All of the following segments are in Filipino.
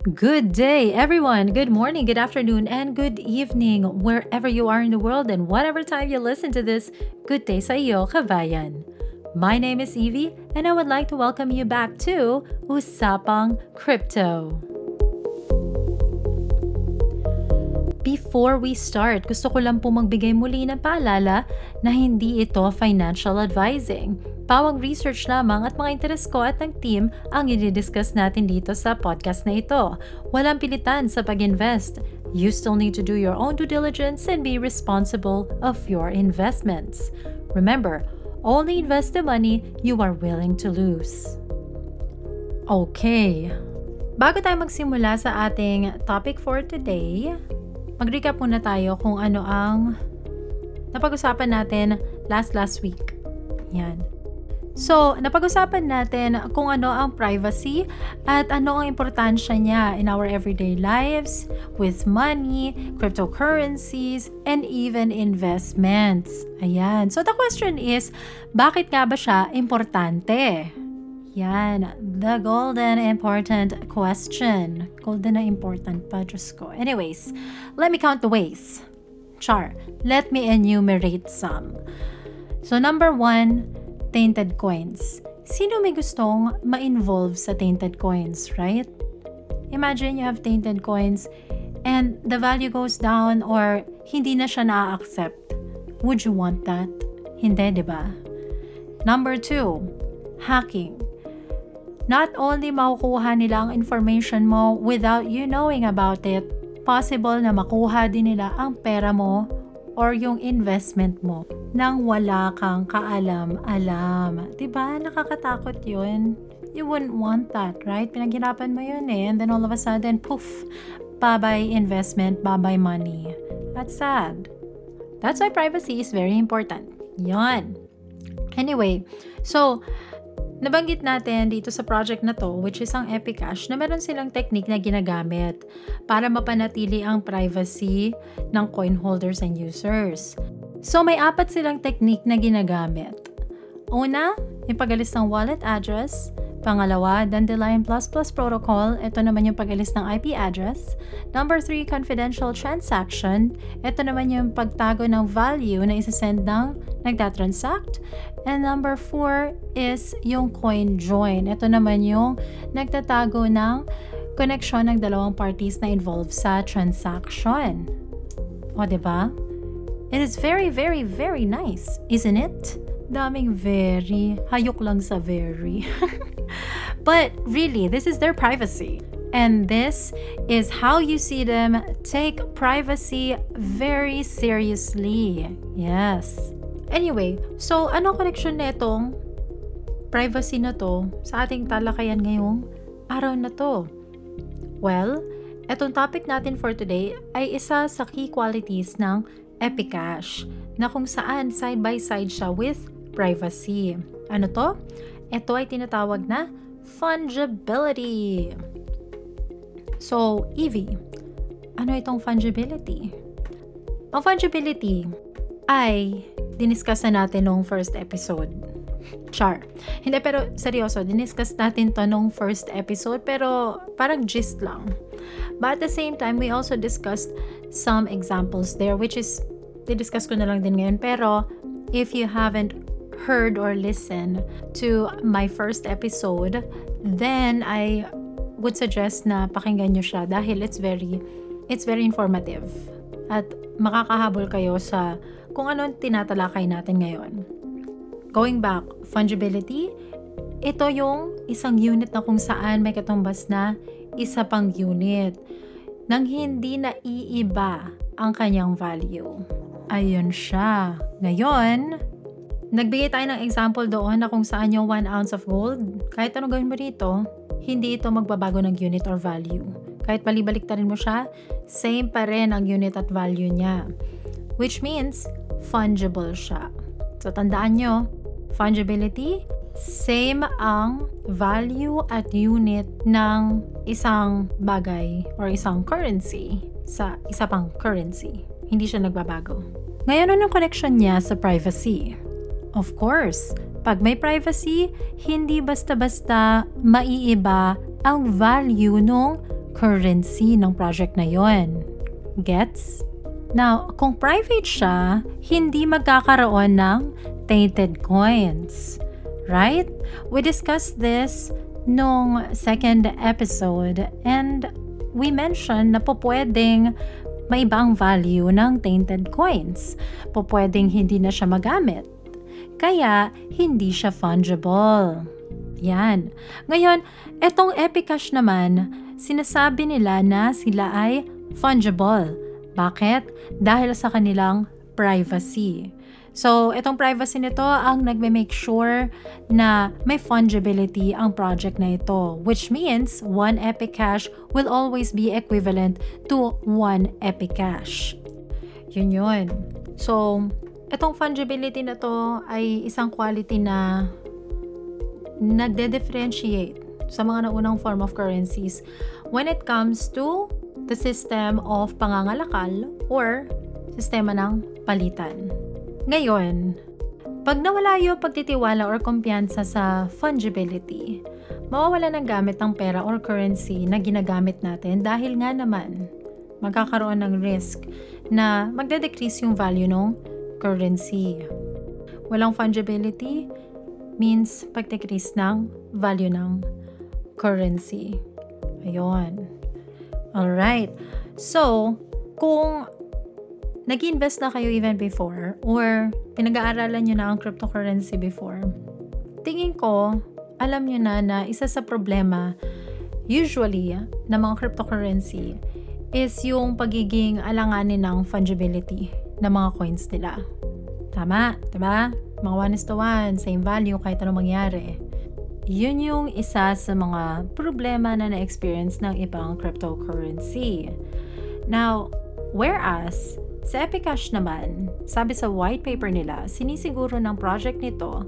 Good day, everyone. Good morning, good afternoon, and good evening, wherever you are in the world and whatever time you listen to this. Good day sa iyo, kabayan. My name is Evie, and I would like to welcome you back to Usapang Crypto. Before we start, gusto ko lang po magbigay muli ng paalala na hindi ito financial advising. Pawang research lamang at mga interes ko at ng team ang i-discuss natin dito sa podcast na ito. Walang pilitan sa pag-invest. You still need to do your own due diligence and be responsible of your investments. Remember, only invest the money you are willing to lose. Okay. Bago tayo magsimula sa ating topic for today, mag-recap muna tayo kung ano ang napag-usapan natin last last week. Yan. So, napag-usapan natin kung ano ang privacy at ano ang importansya niya in our everyday lives, with money, cryptocurrencies, and even investments. Ayan. So, the question is, bakit nga ba siya importante? Yan, the golden important question. Golden na important pa, Diyos ko. Anyways, let me count the ways. Char, let me enumerate some. So number one, tainted coins. Sino may gustong ma-involve sa tainted coins, right? Imagine you have tainted coins and the value goes down or hindi na siya na-accept. Would you want that? Hindi, di ba? Number two, hacking not only makukuha nila ang information mo without you knowing about it, possible na makuha din nila ang pera mo or yung investment mo nang wala kang kaalam-alam. Diba? Nakakatakot yun. You wouldn't want that, right? Pinaghirapan mo yun eh. And then all of a sudden, poof, bye-bye investment, bye-bye money. That's sad. That's why privacy is very important. Yon. Anyway, so, Nabanggit natin dito sa project na to, which is ang Epicash, na meron silang technique na ginagamit para mapanatili ang privacy ng coin holders and users. So may apat silang technique na ginagamit. Una, yung pagalis ng wallet address, Pangalawa, Dandelion++ Protocol. Ito naman yung pag-alis ng IP address. Number 3, confidential transaction. Ito naman yung pagtago ng value na isa-send ng nagtatransact. And number 4 is yung coin join. Ito naman yung nagtatago ng connection ng dalawang parties na involved sa transaction. O, ba? Diba? It is very, very, very nice, isn't it? Daming very. Hayok lang sa very. but really, this is their privacy. And this is how you see them take privacy very seriously. Yes. Anyway, so anong connection nitong privacy na to sa ating talakayan ngayong araw na to? Well, etong topic natin for today ay isa sa key qualities ng Epicash na kung saan side by side siya with privacy. Ano to? Ito ay tinatawag na fungibility. So, Evie, ano itong fungibility? Ang fungibility ay diniscuss na natin nung first episode. Char. Hindi, pero seryoso, diniscuss natin to nung first episode, pero parang gist lang. But at the same time, we also discussed some examples there, which is, didiscuss ko na lang din ngayon. Pero, if you haven't heard or listened to my first episode, then I would suggest na pakinggan nyo siya dahil it's very, it's very informative. At makakahabol kayo sa kung ano tinatalakay natin ngayon. Going back, fungibility, ito yung isang unit na kung saan may katumbas na isa pang unit nang hindi na iiba ang kanyang value. Ayun siya. Ngayon, Nagbigay tayo ng example doon na kung saan yung 1 ounce of gold, kahit ano gawin mo dito, hindi ito magbabago ng unit or value. Kahit palibalik rin mo siya, same pa rin ang unit at value niya. Which means, fungible siya. So, tandaan nyo, fungibility, same ang value at unit ng isang bagay or isang currency sa isa pang currency. Hindi siya nagbabago. Ngayon, anong connection niya sa privacy? Of course, pag may privacy, hindi basta-basta maiiba ang value ng currency ng project na yon. Gets? Now, kung private siya, hindi magkakaroon ng tainted coins. Right? We discussed this nung second episode and we mentioned na po pwedeng may ibang value ng tainted coins. Po pwedeng hindi na siya magamit. Kaya, hindi siya fungible. Yan. Ngayon, etong Epicash naman, sinasabi nila na sila ay fungible bakit? Dahil sa kanilang privacy. So, itong privacy nito ang nagme-make sure na may fungibility ang project na ito, which means one Epicash will always be equivalent to one Epicash. Yun yun. So, itong fungibility na to ay isang quality na nagde-differentiate sa mga naunang form of currencies when it comes to the system of pangangalakal or sistema ng palitan. Ngayon, pag nawala yung pagtitiwala or kumpiyansa sa fungibility, mawawala ng gamit ng pera or currency na ginagamit natin dahil nga naman magkakaroon ng risk na magde-decrease yung value ng currency. Walang fungibility means pag-decrease ng value ng currency. Ayun. Alright. So, kung nag-invest na kayo even before or pinag-aaralan nyo na ang cryptocurrency before, tingin ko, alam nyo na na isa sa problema usually na mga cryptocurrency is yung pagiging alanganin ng fungibility ng mga coins nila. Tama, ba? Mga one is to one, same value kahit anong mangyari. Yun yung isa sa mga problema na na-experience ng ibang cryptocurrency. Now, whereas sa Epicash naman, sabi sa white paper nila, sinisiguro ng project nito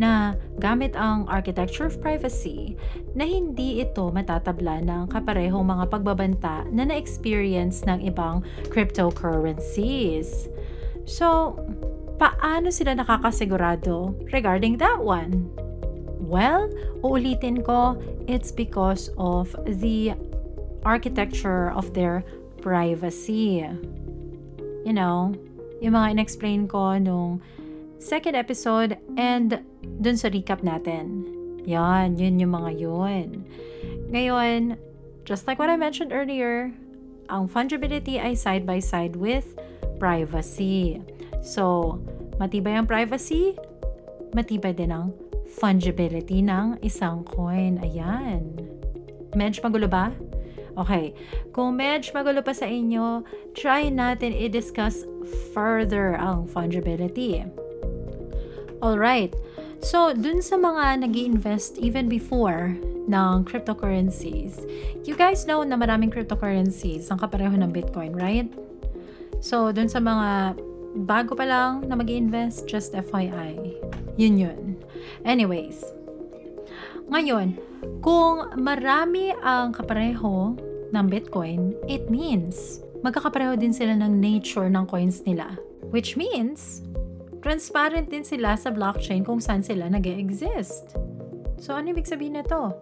na gamit ang architecture of privacy na hindi ito matatabla ng kaparehong mga pagbabanta na na-experience ng ibang cryptocurrencies. So, paano sila nakakasigurado regarding that one? Well, uulitin ko, it's because of the architecture of their privacy. You know, yung mga in-explain ko nung second episode and dun sa recap natin. Yan, yun yung mga yun. Ngayon, just like what I mentioned earlier, ang fungibility ay side by side with privacy. So, matibay ang privacy, matibay din ang fungibility ng isang coin. Ayan. Medj magulo ba? Okay. Kung medj magulo pa sa inyo, try natin i-discuss further ang fungibility. Alright. So, dun sa mga nag invest even before ng cryptocurrencies, you guys know na maraming cryptocurrencies ang kapareho ng Bitcoin, right? So, dun sa mga bago pa lang na mag invest just FYI. Yun yun. Anyways, ngayon, kung marami ang kapareho ng Bitcoin, it means magkakapareho din sila ng nature ng coins nila. Which means, transparent din sila sa blockchain kung saan sila nag exist So, ano ibig sabihin na to?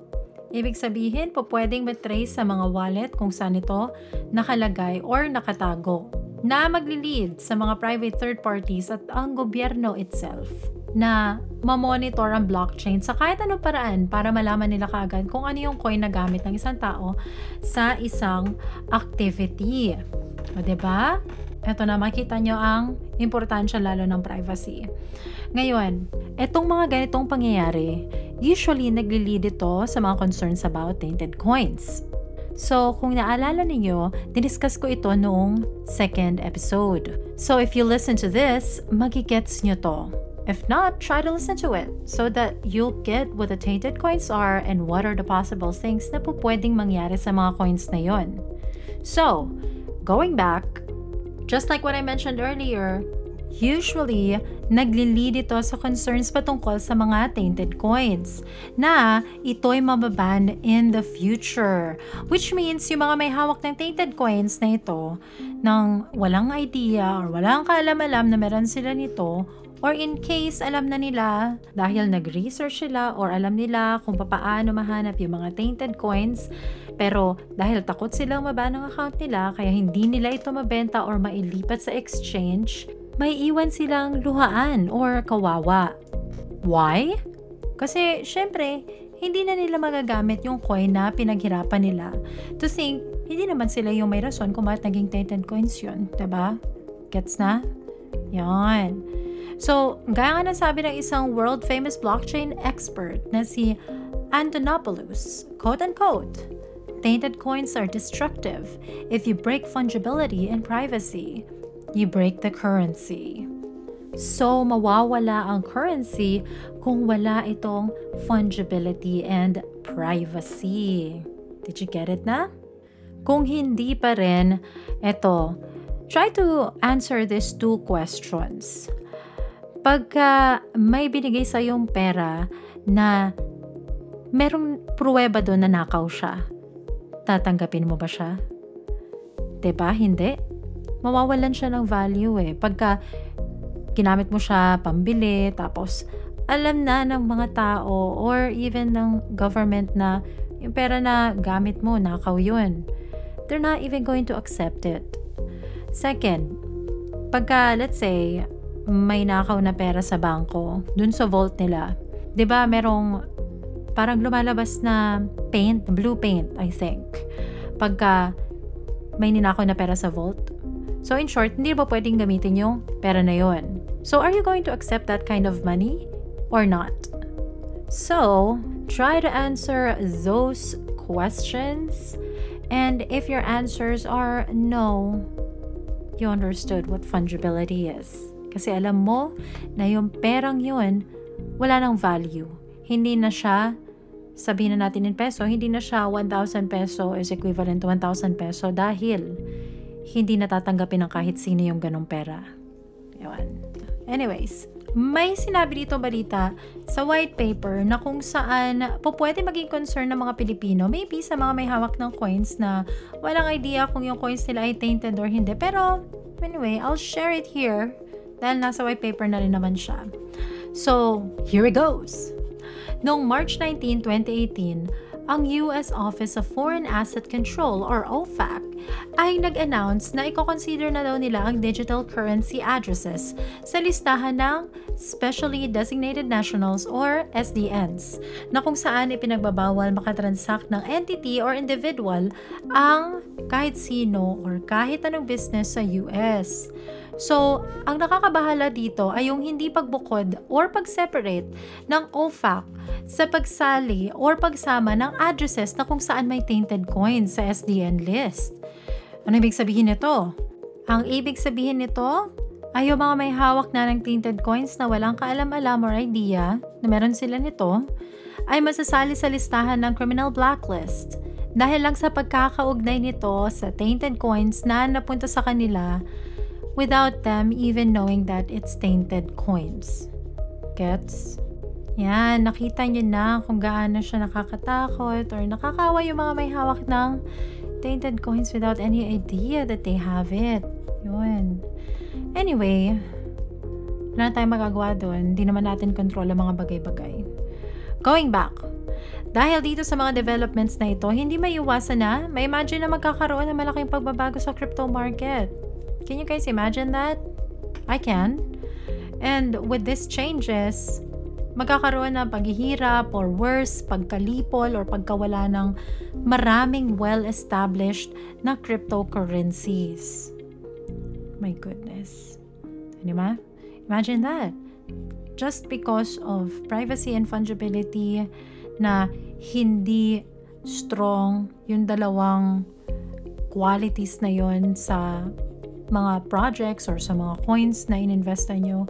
Ibig sabihin, po pwedeng matrace sa mga wallet kung saan ito nakalagay or nakatago na magli-lead sa mga private third parties at ang gobyerno itself na ma-monitor ang blockchain sa kahit anong paraan para malaman nila kaagad kung ano yung coin na gamit ng isang tao sa isang activity. O, ba? Diba? Ito na, makita nyo ang importansya lalo ng privacy. Ngayon, etong mga ganitong pangyayari, usually nagli-lead ito sa mga concerns about tainted coins. So, kung naalala ninyo, diniscuss ko ito noong second episode. So, if you listen to this, magigets nyo to. If not, try to listen to it so that you'll get what the tainted coins are and what are the possible things na po pwedeng mangyari sa mga coins na yon. So, going back, just like what I mentioned earlier, Usually, nagli-lead ito sa concerns patungkol sa mga tainted coins na ito'y mababan in the future. Which means, yung mga may hawak ng tainted coins na ito, nang walang idea or walang kaalam-alam na meron sila nito, Or in case alam na nila dahil nag-research sila or alam nila kung paano mahanap yung mga tainted coins pero dahil takot silang maba ng account nila kaya hindi nila ito mabenta or mailipat sa exchange, may iwan silang luhaan or kawawa. Why? Kasi syempre, hindi na nila magagamit yung coin na pinaghirapan nila to think hindi naman sila yung may rason kung bakit naging tainted coins yun. ba? Diba? Gets na? Yan. So, gaya nga sabi ng isang world-famous blockchain expert na si Antonopoulos, quote-unquote, tainted coins are destructive if you break fungibility and privacy. You break the currency. So, mawawala ang currency kung wala itong fungibility and privacy. Did you get it na? Kung hindi pa rin, eto, try to answer these two questions pagka may binigay sa yung pera na merong pruweba doon na nakaw siya, tatanggapin mo ba siya? ba diba? Hindi. Mawawalan siya ng value eh. Pagka ginamit mo siya pambili, tapos alam na ng mga tao or even ng government na yung pera na gamit mo, nakaw yun. They're not even going to accept it. Second, pagka, let's say, may nakaw na pera sa bangko, dun sa vault nila, 'di ba merong parang lumalabas na paint, blue paint, I think. Pagka may ninakaw na pera sa vault. So in short, hindi ba pwedeng gamitin yung pera na yon? So are you going to accept that kind of money or not? So, try to answer those questions. And if your answers are no, you understood what fungibility is. Kasi alam mo na yung perang yun, wala nang value. Hindi na siya, sabihin na natin in peso, hindi na siya 1,000 peso is equivalent to 1,000 peso dahil hindi natatanggapin ng kahit sino yung ganong pera. Ewan. Anyways, may sinabi dito balita sa white paper na kung saan po pwede maging concern ng mga Pilipino, maybe sa mga may hawak ng coins na walang idea kung yung coins nila ay tainted or hindi. Pero anyway, I'll share it here dahil nasa white paper na rin naman siya. So, here it goes. Noong March 19, 2018, ang US Office of Foreign Asset Control or OFAC ay nag-announce na i-consider na daw nila ang digital currency addresses sa listahan ng Specially Designated Nationals or SDNs na kung saan ipinagbabawal makatransact ng entity or individual ang kahit sino or kahit anong business sa US. So, ang nakakabahala dito ay yung hindi pagbukod or pag-separate ng OFAC sa pagsali or pagsama ng addresses na kung saan may tainted coins sa SDN list. Ano ibig sabihin nito? Ang ibig sabihin nito ay yung mga may hawak na ng tainted coins na walang kaalam-alam or idea na meron sila nito ay masasali sa listahan ng criminal blacklist dahil lang sa pagkakaugnay nito sa tainted coins na napunta sa kanila without them even knowing that it's tainted coins. Gets? Yan, nakita nyo na kung gaano siya nakakatakot or nakakawa yung mga may hawak ng tainted coins without any idea that they have it. Yun. Anyway, wala na tayong magagawa doon. Hindi naman natin control ang mga bagay-bagay. Going back, dahil dito sa mga developments na ito, hindi may iwasan na, may imagine na magkakaroon ng malaking pagbabago sa crypto market. Can you guys imagine that? I can. And with these changes, magkakaroon ng paghihirap or worse, pagkalipol or pagkawala ng maraming well-established na cryptocurrencies. My goodness. Di ba? Imagine that. Just because of privacy and fungibility na hindi strong yung dalawang qualities na yon sa mga projects or sa mga coins na ininvesta nyo,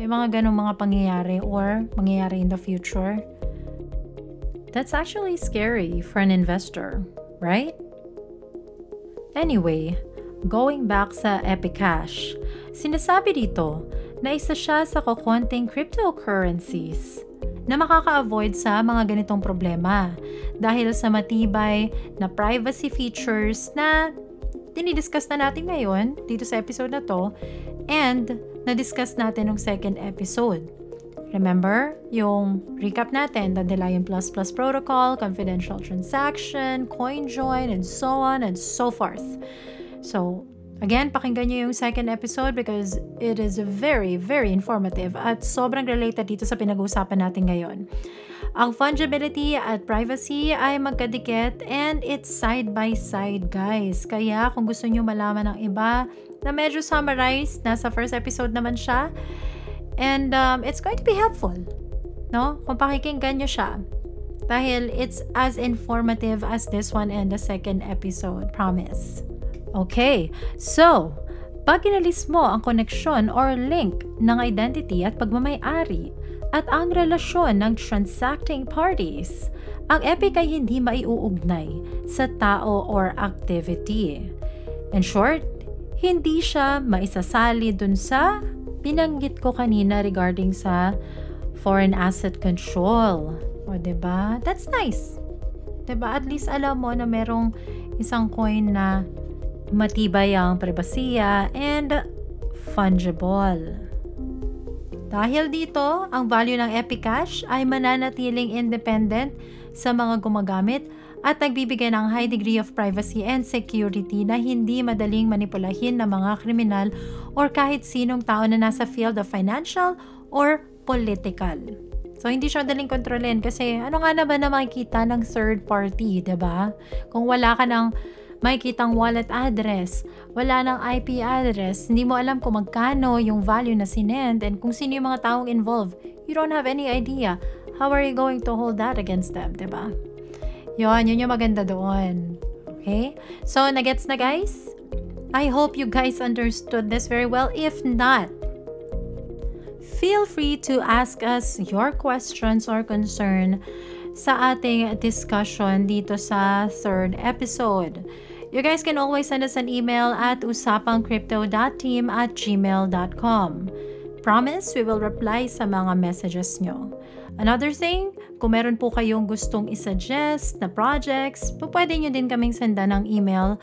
may mga ganong mga pangyayari or mangyayari in the future. That's actually scary for an investor, right? Anyway, going back sa Epicash, sinasabi dito na isa siya sa kukonting cryptocurrencies na makaka-avoid sa mga ganitong problema dahil sa matibay na privacy features na dinidiscuss na natin ngayon dito sa episode na to and na-discuss natin ng second episode. Remember, yung recap natin, Dandelion Protocol, confidential transaction, coin join, and so on and so forth. So, again, pakinggan nyo yung second episode because it is very, very informative at sobrang related dito sa pinag-uusapan natin ngayon. Ang fungibility at privacy ay magkadikit and it's side by side, guys. Kaya kung gusto nyo malaman ng iba na medyo summarized, nasa first episode naman siya, And um, it's going to be helpful, no? Kung pakikinggan nyo siya. Dahil it's as informative as this one and the second episode, promise. Okay, so, pag inalis mo ang koneksyon or link ng identity at pagmamayari at ang relasyon ng transacting parties, ang EPIC ay hindi maiuugnay sa tao or activity. In short, hindi siya maisasali dun sa binanggit ko kanina regarding sa foreign asset control. O, ba diba? That's nice. ba diba? At least alam mo na merong isang coin na matibay ang privasiya and fungible. Dahil dito, ang value ng Epicash ay mananatiling independent sa mga gumagamit at nagbibigay ng high degree of privacy and security na hindi madaling manipulahin ng mga kriminal or kahit sinong tao na nasa field of financial or political. So, hindi siya daling kontrolin kasi ano nga na ba na makikita ng third party, ba? Diba? Kung wala ka ng makikitang wallet address, wala ng IP address, hindi mo alam kung magkano yung value na sinend and kung sino yung mga taong involved, you don't have any idea. How are you going to hold that against them, ba? Diba? Yun, yun yung maganda doon. Okay? So, nagets na guys? I hope you guys understood this very well. If not, feel free to ask us your questions or concern sa ating discussion dito sa third episode. You guys can always send us an email at usapangcrypto.team at gmail.com. Promise, we will reply sa mga messages nyo. Another thing, kung meron po kayong gustong isuggest na projects, pwede nyo din kaming senda ng email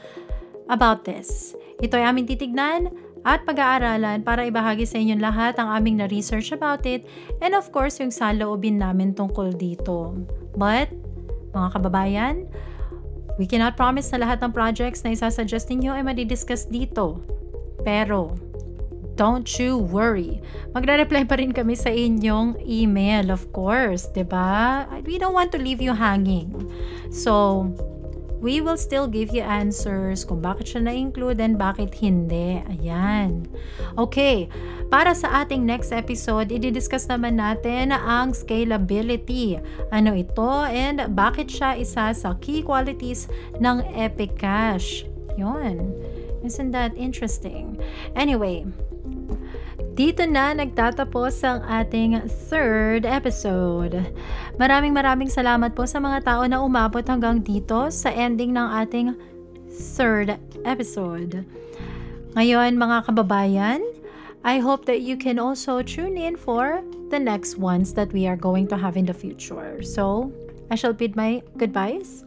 about this. Ito ay aming titignan at pag-aaralan para ibahagi sa inyo lahat ang aming na-research about it and of course yung saloobin namin tungkol dito. But, mga kababayan, we cannot promise na lahat ng projects na isasuggest ninyo ay madidiscuss dito. Pero, Don't you worry. Magre-reply pa rin kami sa inyong email, of course, 'di ba? We don't want to leave you hanging. So, we will still give you answers kung bakit siya na-include and bakit hindi. Ayan. Okay, para sa ating next episode, i-discuss naman natin ang scalability. Ano ito and bakit siya isa sa key qualities ng Epic Cash. Yun. Isn't that interesting? Anyway, dito na nagtatapos ang ating third episode. Maraming maraming salamat po sa mga tao na umabot hanggang dito sa ending ng ating third episode. Ngayon mga kababayan, I hope that you can also tune in for the next ones that we are going to have in the future. So, I shall bid my goodbyes.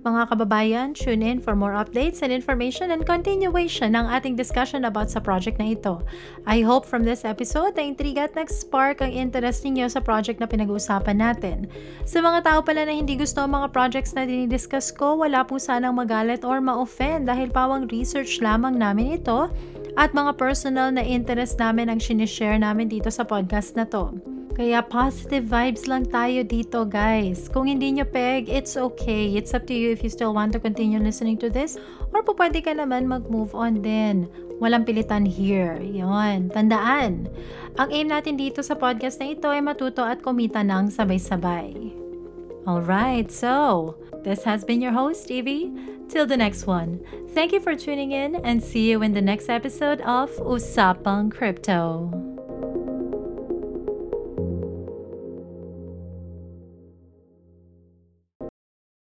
Mga kababayan, tune in for more updates and information and continuation ng ating discussion about sa project na ito. I hope from this episode na intriga at nag-spark ang interest ninyo sa project na pinag-uusapan natin. Sa mga tao pala na hindi gusto ang mga projects na dinidiscuss ko, wala po sanang magalit or ma-offend dahil pawang research lamang namin ito at mga personal na interest namin ang sinishare namin dito sa podcast na to. Kaya positive vibes lang tayo dito guys. Kung hindi nyo peg, it's okay. It's up to you if you still want to continue listening to this or po pwede ka naman mag-move on din. Walang pilitan here. Yon. Tandaan, ang aim natin dito sa podcast na ito ay matuto at kumita ng sabay-sabay. Alright, so this has been your host, Evie. Till the next one. Thank you for tuning in and see you in the next episode of Usapang Crypto.